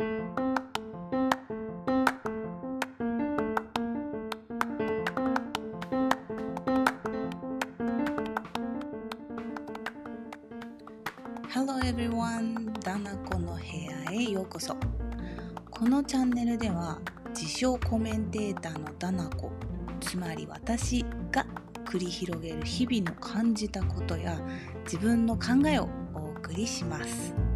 Hello everyone! ダナコの部屋へようこそこのチャンネルでは自称コメンテーターのダナコつまり私が繰り広げる日々の感じたことや自分の考えをお送りします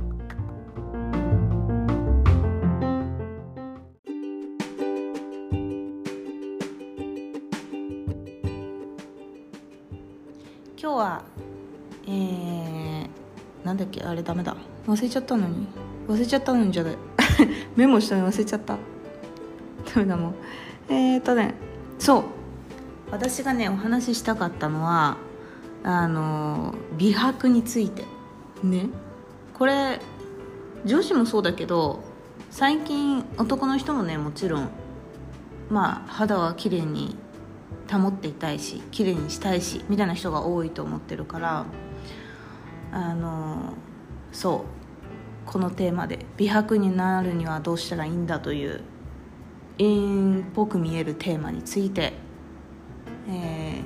れダメだ。忘れちゃったのに。忘れちゃったのにじゃない。メモしたの忘れちゃった。ダメだもん。えー、っとね。そう。私がねお話ししたかったのはあの美白について。ね。これ女子もそうだけど最近男の人もねもちろんまあ肌は綺麗に保っていたいし綺麗にしたいしみたいな人が多いと思ってるからあのそう。このテーマで。美白になるにはどうしたらいいんだという。陰っぽく見えるテーマについて、えー、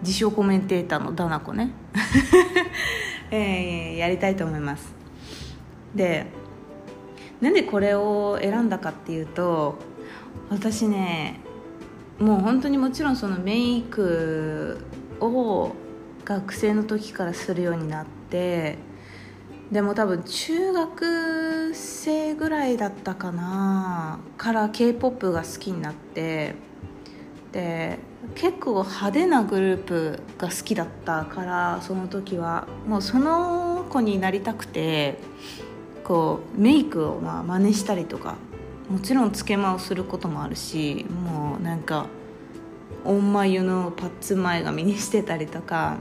自称コメンテーターのダナコね、えー、やりたいと思います。でなんでこれを選んだかっていうと私ねもう本当にもちろんそのメイクを学生の時からするようになってでも多分中学生ぐらいだったかなから k p o p が好きになってで結構派手なグループが好きだったからその時はもうその子になりたくてこうメイクをまあ真似したりとかもちろんつけまをすることもあるしもうなんかオンマユのパッツン前髪にしてたりとか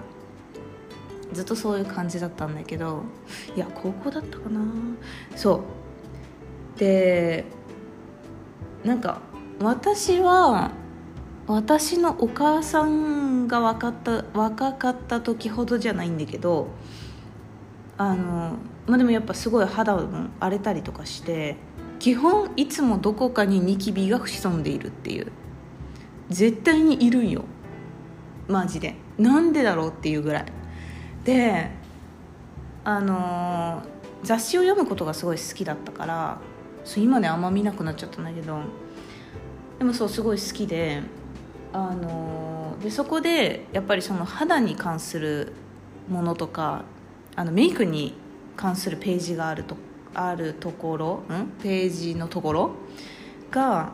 ずっとそういう感じだったんだけどいや高校だったかな。そう。でなんか私は私のお母さんが若かった若かった時ほどじゃないんだけどあのまあでもやっぱすごい肌も荒れたりとかして基本いつもどこかにニキビが潜んでいるっていう。絶対にいるんよ。マジで。なんでだろうっていうぐらい。であの雑誌を読むことがすごい好きだったからそう今ねあんま見なくなっちゃったんだけどでもそうすごい好きであのでそこでやっぱりその肌に関するものとかあのメイクに関するページがあるとあるところん？ページのところが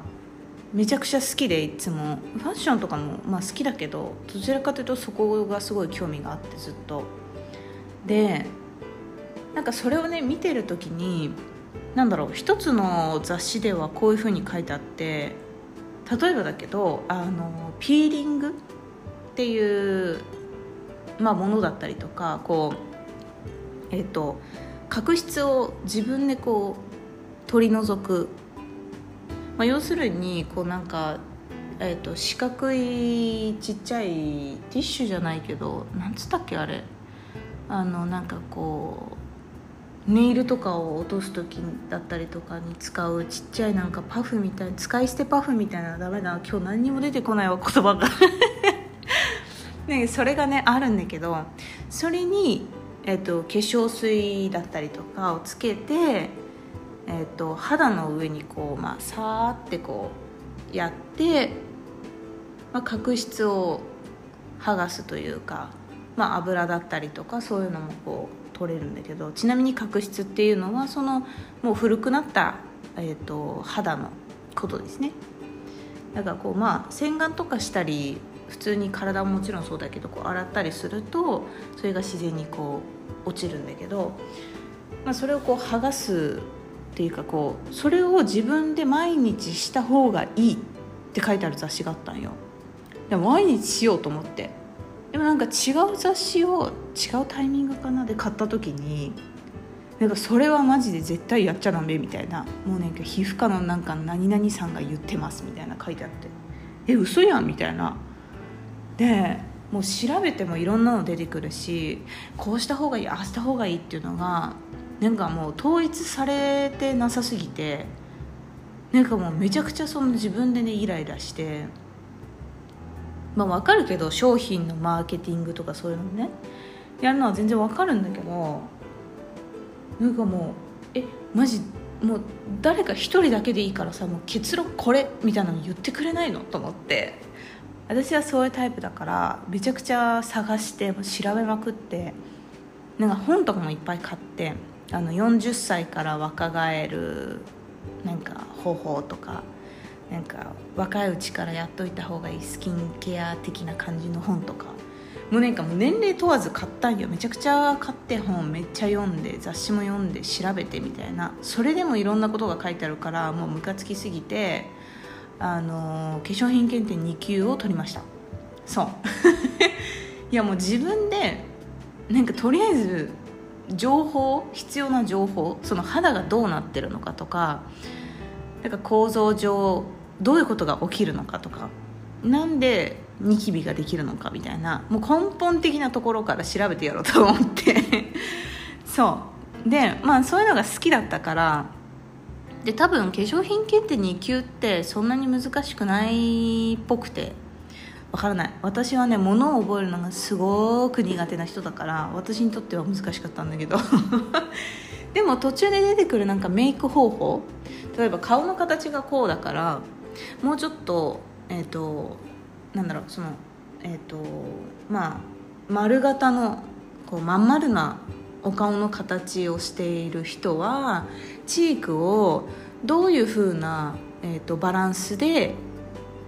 めちゃくちゃ好きでいつも。ファッションとかも、まあ、好きだけどどちらかというとそこがすごい興味があってずっと。でなんかそれをね見てる時に何だろう一つの雑誌ではこういうふうに書いてあって例えばだけどあのピーリングっていう、まあ、ものだったりとかこうえっ、ー、と角質を自分でこう取り除く、まあ、要するにこうなんか、えーと、四角いちっちゃいティッシュじゃないけどなんつったっけあれ。あのなんかこうネイルとかを落とす時だったりとかに使うちっちゃいなんかパフみたい使い捨てパフみたいなダメだ今日何にも出てこないわ言葉が。ね、それがねあるんだけどそれにえーと、化粧水だったりとかをつけて、えーと、肌の上にこう、まあ、さーってこうやって、まあ、角質を剥がすというか、まあ、油だったりとかそういうのもこう取れるんだけどちなみに角質っていうのはそのもう古くなった、えーと肌のことですね。だからこうまあ洗顔とかしたり普通に体ももちろんそうだけどこう洗ったりするとそれが自然にこう落ちるんだけど、まあ、それをこう剥がすっていうかこうそれを自分で毎日した方がいいって書いてある雑誌があったんよ。で毎日しようと思って。でもなんか違う雑誌を違うタイミングかなで買った時になんかそれはマジで絶対やっちゃダメみたいなもうね皮膚科のなんか何々さんが言ってますみたいな書いてあって。え嘘やんみたいな。でもう調べてもいろんなの出てくるしこうした方がいいああした方がいいっていうのがなんかもう統一されてなさすぎてなんかもうめちゃくちゃその自分でねイライラしてまあ分かるけど商品のマーケティングとかそういうのね。やるのは全然分かるんだけどなんかもうえマジもう誰か一人だけでいいからさもう結論これみたいなの言ってくれないのと思って。私はそういうタイプだからめちゃくちゃ探して調べまくってなんか本とかもいっぱい買ってあの40歳から若返るなんか方法とかなんか若いうちからやっといた方がいいスキンケア的な感じの本とか。もうなんかもう年齢問わず買ったんよ。めちゃくちゃ買って本めっちゃ読んで雑誌も読んで調べてみたいな。それでもいろんなことが書いてあるからもうムカつきすぎてあの化粧品検定2級を取りました。そう。いやもう自分でなんかとりあえず情報必要な情報その肌がどうなってるのかとかなんか構造上どういうことが起きるのかとかなんでニキビができるのかみたいなもう根本的なところから調べてやろうと思って。そう。でまあそういうのが好きだったからで多分化粧品検定2級ってそんなに難しくないっぽくてわからない。私はね物を覚えるのがすごく苦手な人だから私にとっては難しかったんだけど。でも途中で出てくるなんかメイク方法例えば顔の形がこうだからもうちょっとえっ、ー、となんだろうそのえっ、ー、とまあ丸型のこうまん丸なお顔の形をしている人はチークをどういうふうな、えーと、バランスで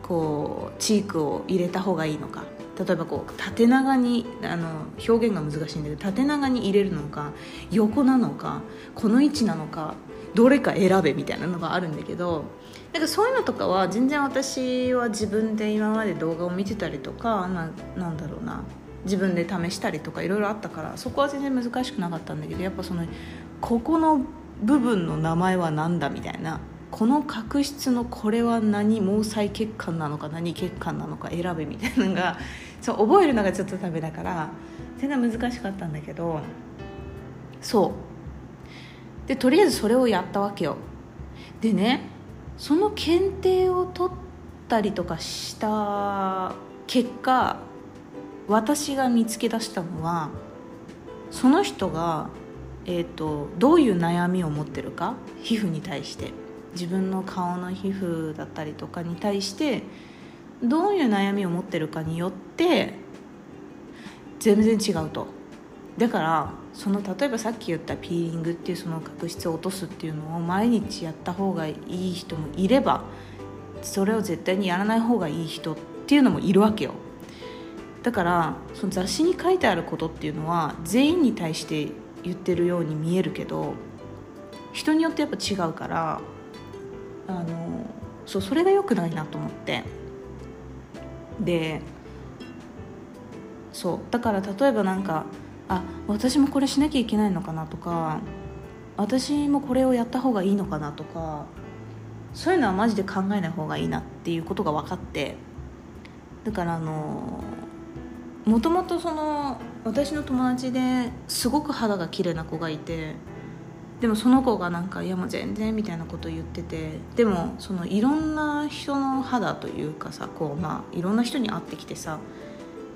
こうチークを入れた方がいいのか。例えばこう縦長にあの表現が難しいんだけど縦長に入れるのか横なのかこの位置なのかどれか選べみたいなのがあるんだけどなんかそういうのとかは全然私は自分で今まで動画を見てたりとかななんだろうな自分で試したりとかいろいろあったからそこは全然難しくなかったんだけどやっぱそのここの部分の名前は何だみたいなこの角質のこれは何毛細血管なのか何血管なのか選べみたいなのがそう覚えるのがちょっとダメだから全然難しかったんだけどそう。でとりあえずそれをやったわけよ。でねその検定を取ったりとかした結果私が見つけ出したのはその人が、えーと、どういう悩みを持ってるか皮膚に対して。自分の顔の皮膚だったりとかに対してどういう悩みを持ってるかによって全然違うと。だからその例えばさっき言ったピーリングっていうその角質を落とすっていうのを毎日やった方がいい人もいればそれを絶対にやらない方がいい人っていうのもいるわけよ。だからその雑誌に書いてあることっていうのは全員に対して言ってるように見えるけど人によってやっぱ違うからあのそうそれが良くないなと思って。でそうだから例えばなんかあ私もこれしなきゃいけないのかなとか私もこれをやった方がいいのかなとかそういうのはマジで考えない方がいいなっていうことが分かってだからあのもともとその私の友達ですごく肌が綺麗な子がいてでもその子がなんか「いやもう全然」みたいなことを言っててでもそのいろんな人の肌というかさこうまあいろんな人に会ってきてさ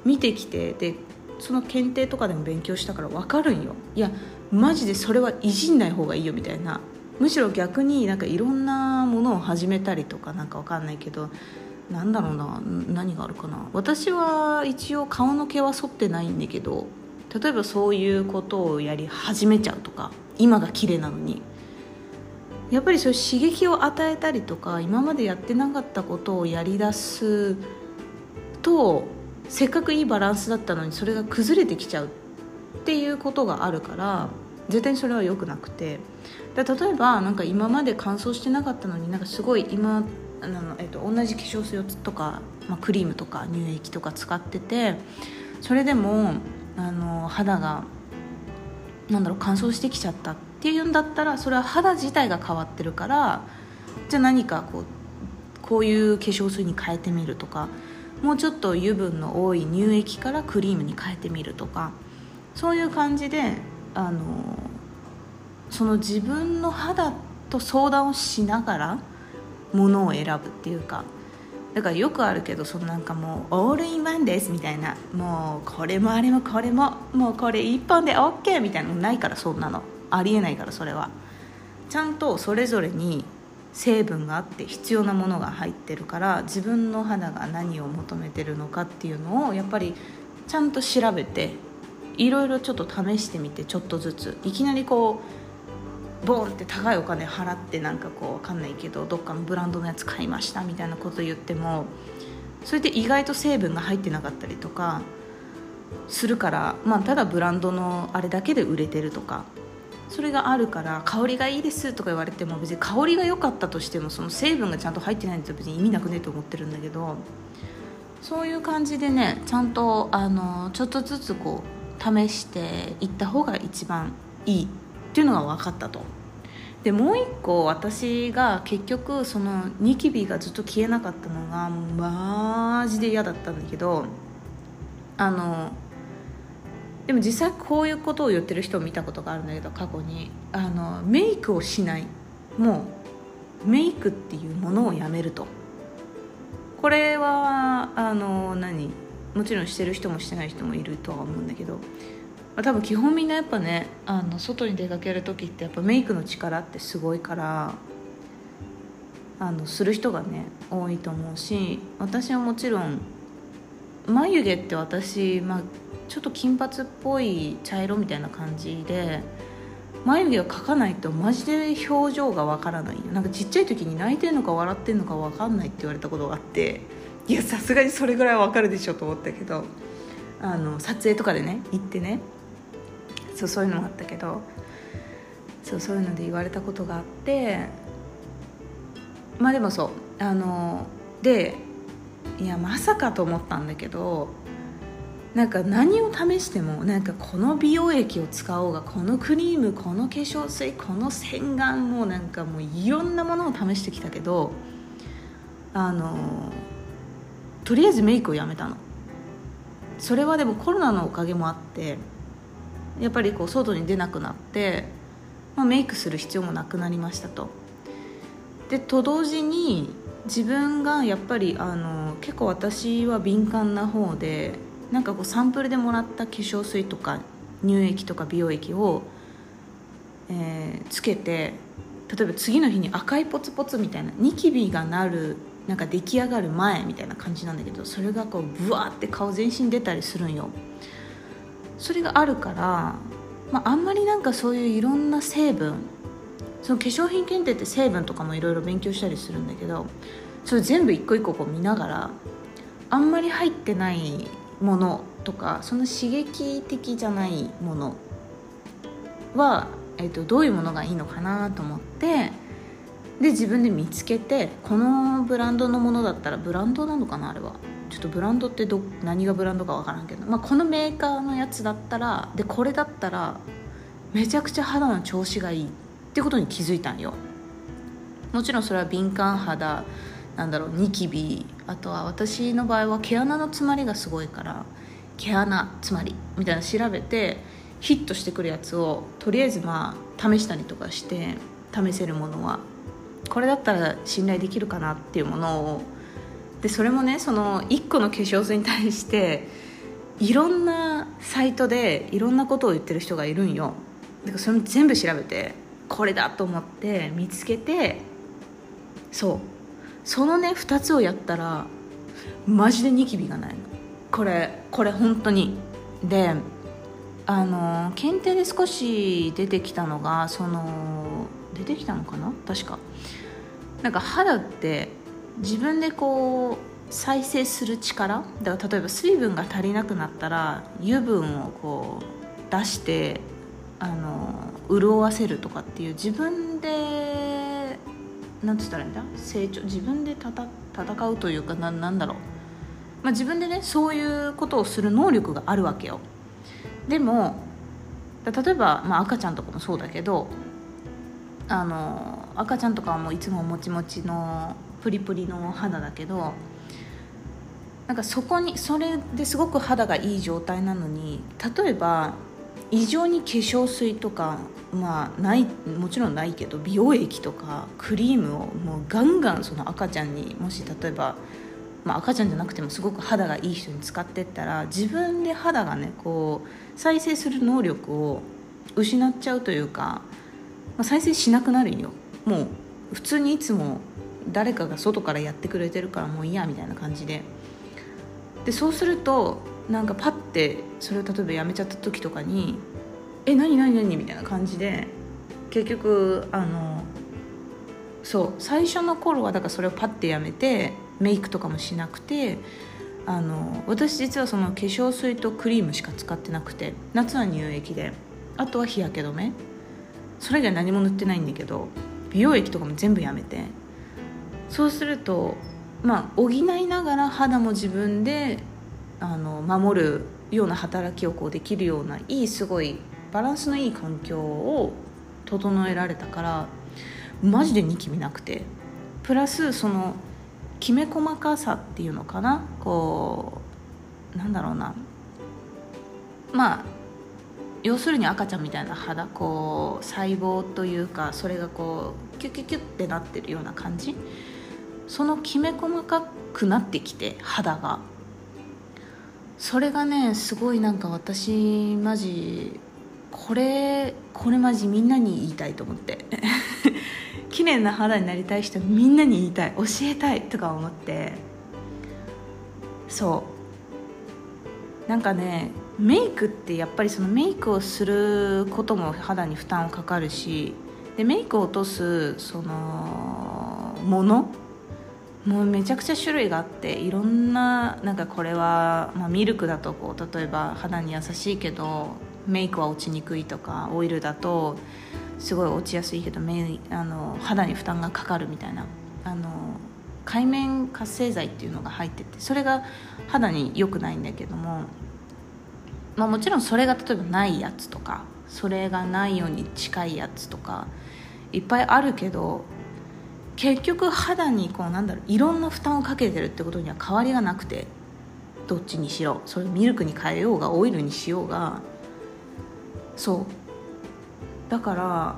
見てきてでその検定とかでも勉強したから分かるんよ。いやマジでそれはいじんない方がいいよみたいな。むしろ逆になんかいろんなものを始めたりとかなんか分かんないけどなんだろうな何があるかな。私は一応顔の毛は剃ってないんだけど例えばそういうことをやり始めちゃうとか今が綺麗なのに。やっぱりそういう刺激を与えたりとか今までやってなかったことをやりだすとせっかくいいバランスだったのにそれが崩れてきちゃうっていうことがあるから絶対にそれは良くなくて。例えばなんか今まで乾燥してなかったのになんかすごい今あの、えっと、同じ化粧水とか、まあ、クリームとか乳液とか使っててそれでもあの肌がなんだろう乾燥してきちゃったっていうんだったらそれは肌自体が変わってるからじゃあ何かこうこういう化粧水に変えてみるとかもうちょっと油分の多い乳液からクリームに変えてみるとかそういう感じであのその自分の肌と相談をしながらものを選ぶっていうかだからよくあるけどそのなんかもうオールインワンですみたいなもうこれもあれもこれももうこれ1本で OK みたいなのないからそんなの。ありえないからそれは。ちゃんとそれぞれに成分があって必要なものが入ってるから自分の肌が何を求めてるのかっていうのをやっぱりちゃんと調べていろいろちょっと試してみてちょっとずつ。いきなりこうボーンって高いお金払ってなんかこう分かんないけどどっかのブランドのやつ買いましたみたいなこと言ってもそれで意外と成分が入ってなかったりとかするから、まあ、ただブランドのあれだけで売れてるとかそれがあるから香りがいいですとか言われても別に香りが良かったとしてもその成分がちゃんと入ってないんだと別に意味なくねと思ってるんだけどそういう感じでねちゃんとあのちょっとずつこう試していった方が一番いいっていうのが分かったと。でもう一個私が結局そのニキビがずっと消えなかったのがマジで嫌だったんだけどあのでも実際こういうことを言ってる人を見たことがあるんだけど過去に。あのメイクをしない。もうメイクっていうものをやめると。これはあの何？もちろんしてる人もしてない人もいるとは思うんだけど、多分基本みんなやっぱねあの外に出かける時ってやっぱメイクの力ってすごいからあのする人がね多いと思うし私はもちろん眉毛って私、まあ、ちょっと金髪っぽい茶色みたいな感じで眉毛を描かないとマジで表情がわからないなんかちっちゃい時に泣いてんのか笑ってんのかわかんないって言われたことがあっていやさすがにそれぐらいわかるでしょと思ったけどあの撮影とかでね行ってね。そうそういうのもあったけどそうそういうので言われたことがあってまあでもそうあのでいやまさかと思ったんだけどなんか何を試してもなんかこの美容液を使おうがこのクリームこの化粧水この洗顔もなんかもういろんなものを試してきたけどあのとりあえずメイクをやめたの。それはでもコロナのおかげもあってやっぱりこう外に出なくなって、まあ、メイクする必要もなくなりましたと。でと同時に自分がやっぱりあの結構私は敏感な方でなんかこうサンプルでもらった化粧水とか乳液とか美容液を、えー、つけて例えば次の日に赤いポツポツみたいなニキビがなるなんか出来上がる前みたいな感じなんだけどそれがこうブワーって顔全身出たりするんよ。それがあるから、まあ、あんまりなんかそういういろんな成分その化粧品検定って成分とかもいろいろ勉強したりするんだけどそれ全部一個一個こう見ながらあんまり入ってないものとかその刺激的じゃないものは、えーとどういうものがいいのかなと思ってで自分で見つけてこのブランドのものだったらブランドなのかなあれは。ちょっとブランドってど何がブランドか分からんけど、まあ、このメーカーのやつだったらでこれだったらめちゃくちゃ肌の調子がいい。ってことに気づいたんよ。もちろんそれは敏感肌なんだろうニキビあとは私の場合は毛穴の詰まりがすごいから毛穴詰まりみたいな調べてヒットしてくるやつをとりあえずまあ試したりとかして試せるものはこれだったら信頼できるかなっていうものをでそれもねその1個の化粧水に対していろんなサイトでいろんなことを言ってる人がいるんよ。だからそれも全部調べてこれだと思って見つけてそう。そのね2つをやったらマジでニキビがないの。これこれ本当に。であの検定で少し出てきたのがその出てきたのかな？確か。なんか肌って自分でこう再生する力？だから例えば水分が足りなくなったら油分をこう出してあの潤わせるとかっていう自分でなんつったらいいんだ？成長自分で戦うというかななんだろう、まあ、自分でねそういうことをする能力があるわけよ。でも例えば、まあ、赤ちゃんとかもそうだけどあの赤ちゃんとかはもういつももちもちのプリプリの肌だけどなんかそこにそれですごく肌がいい状態なのに例えば異常に化粧水とかまあないもちろんないけど美容液とかクリームをもうガンガンその赤ちゃんにもし例えば、まあ、赤ちゃんじゃなくてもすごく肌がいい人に使ってったら自分で肌がねこう再生する能力を失っちゃうというか、まあ、再生しなくなるんよ。もう普通にいつも誰かが外からやってくれてるからもういいやみたいな感じで。でそうするとなんかパッてそれを例えばやめちゃった時とかに「え何何何?」みたいな感じで結局あのそう最初の頃はだからそれをパッてやめてメイクとかもしなくてあの私実はその化粧水とクリームしか使ってなくて夏は乳液であとは日焼け止めそれ以外何も塗ってないんだけど美容液とかも全部やめてそうするとまあ補いながら肌も自分であの守るような働きをこうできるようないいすごいバランスのいい環境を整えられたからマジでニキビなくて。プラスそのきめ細かさっていうのかな？こうなんだろうな。まあ要するに赤ちゃんみたいな肌こう細胞というかそれがこうキュキュキュってなってるような感じ。そのきめ細かくなってきて肌が。それがねすごいなんか私マジこれこれマジみんなに言いたいと思って。綺麗な肌になりたい人みんなに言いたい教えたいとか思って。そう。なんかねメイクってやっぱりそのメイクをすることも肌に負担をかかるしでメイクを落とすそのものもうめちゃくちゃ種類があっていろんななんかこれは、まあ、ミルクだとこう例えば肌に優しいけどメイクは落ちにくいとかオイルだとすごい落ちやすいけどメあの肌に負担がかかるみたいなあの海面活性剤っていうのが入っててそれが肌に良くないんだけども、まあ、もちろんそれが例えばないやつとかそれがないように近いやつとかいっぱいあるけど結局肌にこうなんだろういろんな負担をかけてるってことには変わりがなくてどっちにしろそれミルクに変えようがオイルにしようがそう。だから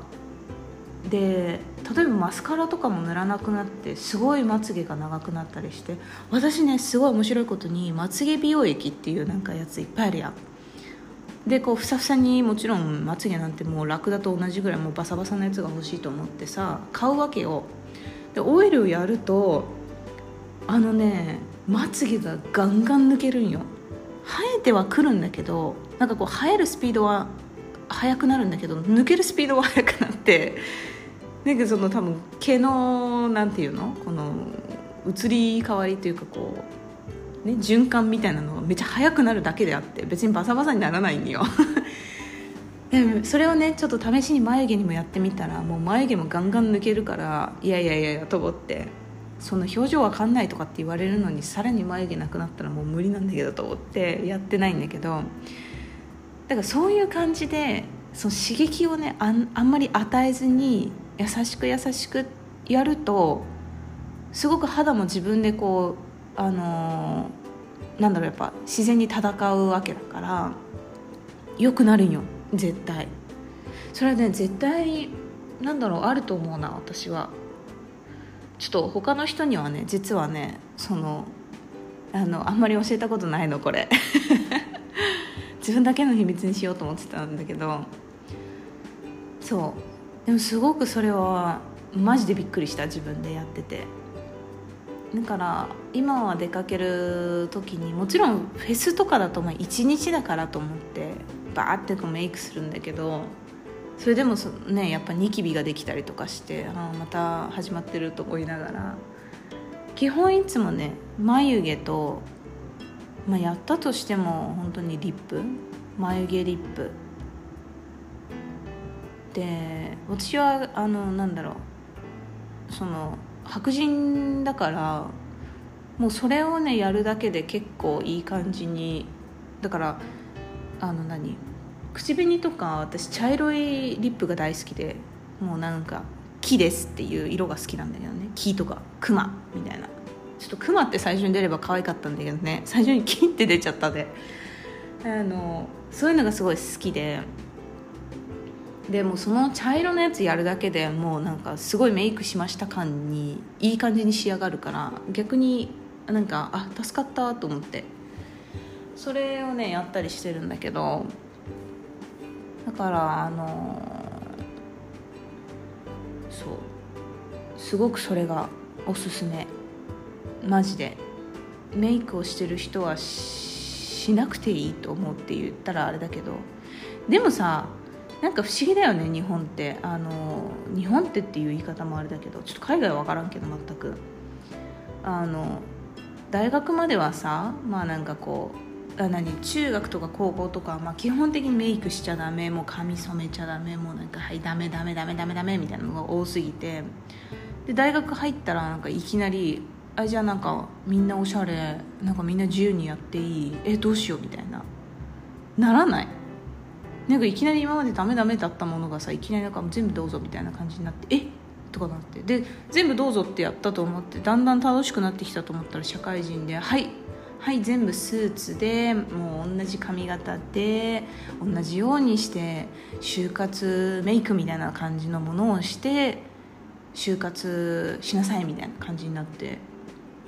で例えばマスカラとかも塗らなくなってすごいまつげが長くなったりして私ねすごい面白いことにまつげ美容液っていうなんかやついっぱいあるやん。でこうふさふさにもちろんまつげなんてもうラクダと同じぐらいもうバサバサなやつが欲しいと思ってさ買うわけよ。でオイルをやるとあのねまつげがガンガン抜けるんよ。生えてはくるんだけどなんかこう生えるスピードは速くなるんだけど抜けるスピードは速くなってなんかその多分毛のなんていうの？この移り変わりというかこう、ね、循環みたいなのがめっちゃ速くなるだけであって別にバサバサにならないんよ。でもそれをねちょっと試しに眉毛にもやってみたらもう眉毛もガンガン抜けるからいやいやいやいやと思ってその表情わかんないとかって言われるのにさらに眉毛なくなったらもう無理なんだけどと思ってやってないんだけどだからそういう感じでその刺激をねあんあんまり与えずに優しく優しくやるとすごく肌も自分でこうあのー、なんだろうやっぱ自然に戦うわけだから良くなるんよ。絶対。それはね絶対なんだろうあると思うな私は。ちょっと他の人にはね実はねそのあのあんまり教えたことないのこれ。自分だけの秘密にしようと思ってたんだけど。そう。でもすごくそれはマジでびっくりした自分でやってて。だから今は出かける時にもちろんフェスとかだと1日だからと思って。バーってこうメイクするんだけどそれでもそねやっぱニキビができたりとかしてあまた始まってると思いながら基本いつもね眉毛と、まあ、やったとしても本当にリップ眉毛リップ。で私はあのなんだろうその白人だからもうそれをねやるだけで結構いい感じにだからあの何？口紅とか私茶色いリップが大好きでもうなんか木ですっていう色が好きなんだけどね。木とかクマみたいな。ちょっとクマって最初に出れば可愛かったんだけどね。最初に木って出ちゃったで。あのそういうのがすごい好きで。でもその茶色のやつやるだけでもうなんかすごいメイクしました感にいい感じに仕上がるから逆になんかあ助かったと思って。それをねやったりしてるんだけどだからあのそう。すごくそれがおすすめ。マジで。メイクをしてる人はしなくていいと思うって言ったらあれだけど。でもさなんか不思議だよね日本って。あの日本ってっていう言い方もあれだけど。ちょっと海外は分からんけど全く。あの大学まではさまあなんかこうあ何？中学とか高校とか、まあ、基本的にメイクしちゃダメもう髪染めちゃダメもうなんかはいダメダメダメダメダメみたいなのが多すぎて。で大学入ったらなんかいきなりあじゃあなんかみんなおしゃれなんかみんな自由にやっていいえどうしようみたいな。ならない。なんかいきなり今までダメダメだったものがさいきなりなんか全部どうぞみたいな感じになってえ？とかなって。で全部どうぞってやったと思ってだんだん楽しくなってきたと思ったら社会人ではいはい全部スーツでもう同じ髪型で同じようにして就活メイクみたいな感じのものをして就活しなさいみたいな感じになって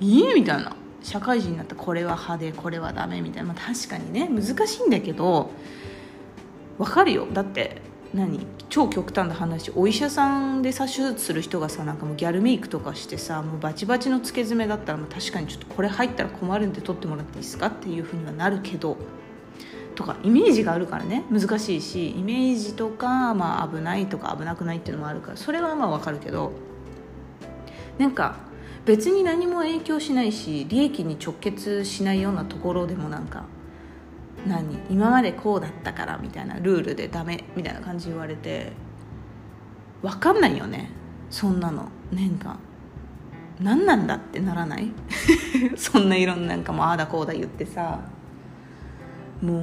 いいみたいな。社会人になったこれは派手これはダメみたいな、まあ、確かにね難しいんだけどわかるよ。だって何？超極端な話お医者さんでさ手術する人がさなんかもうギャルメイクとかしてさもうバチバチのつけ爪だったらもう確かにちょっとこれ入ったら困るんで取ってもらっていいですかっていうふうにはなるけどとかイメージがあるからね。難しいしイメージとか、まあ、危ないとか危なくないっていうのもあるからそれはまあ分かるけどなんか別に何も影響しないし利益に直結しないようなところでもなんか何？今までこうだったからみたいなルールでダメみたいな感じ言われて。分かんないよね。そんなの。なんか何なんだってならない？そんないろんななんかもああだこうだ言ってさ。も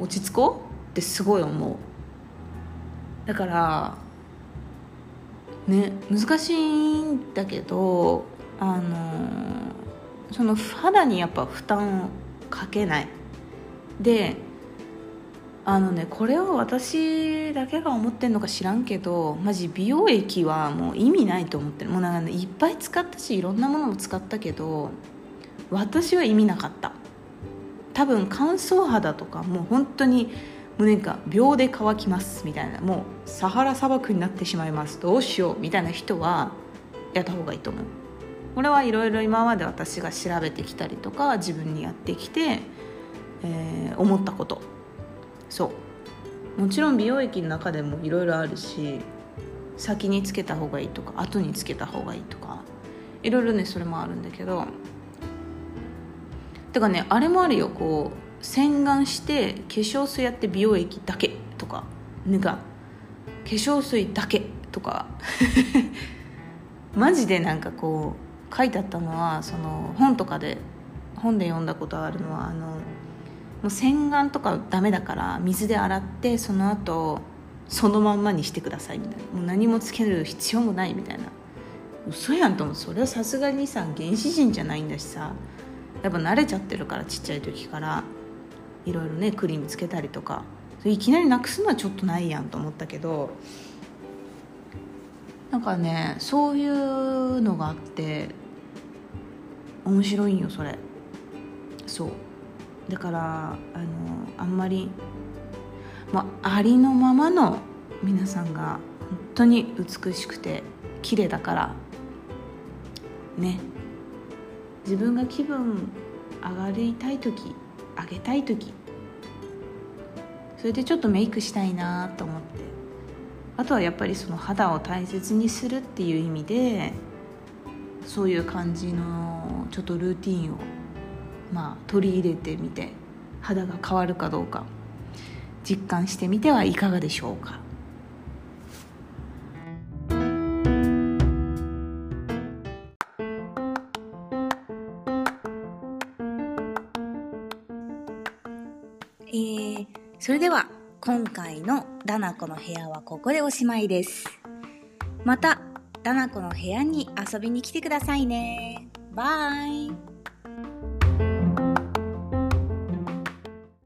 う落ち着こう？ってすごい思う。だからね難しいんだけどあのその肌にやっぱ負担をかけない。であのねこれは私だけが思ってんのか知らんけどマジ美容液はもう意味ないと思ってる。もうなんか、ね、いっぱい使ったしいろんなものも使ったけど私は意味なかった。多分乾燥肌とかもう本当にもうなんか秒で乾きますみたいな。もうサハラ砂漠になってしまいます。どうしようみたいな人はやった方がいいと思う。これはいろいろ今まで私が調べてきたりとか自分にやってきてえー、思ったこと。そう。もちろん美容液の中でもいろいろあるし先につけた方がいいとか後につけた方がいいとかいろいろねそれもあるんだけど。てかねあれもあるよ。こう洗顔して化粧水やって美容液だけとかなんか化粧水だけとか。マジでなんかこう書いてあったのはその本とかで本で読んだことあるのはあのもう洗顔とかダメだから水で洗ってその後そのまんまにしてくださいみたいな。もう何もつける必要もないみたいな。嘘やんと思う。それはさすがにさ原始人じゃないんだしさ。やっぱ慣れちゃってるからちっちゃい時から。いろいろねクリームつけたりとか。いきなりなくすのはちょっとないやんと思ったけど。なんかねそういうのがあって面白いんよそれ。そう。だからあのあんまり、まあ、ありのままの皆さんが本当に美しくて綺麗だからね。自分が気分上がりたい時上げたい時それでちょっとメイクしたいなと思ってあとはやっぱりその肌を大切にするっていう意味でそういう感じのちょっとルーティンをまあ、取り入れてみて肌が変わるかどうか実感してみてはいかがでしょうか。えー、それでは今回のダナコの部屋はここでおしまいです。またダナコの部屋に遊びに来てくださいね。バイ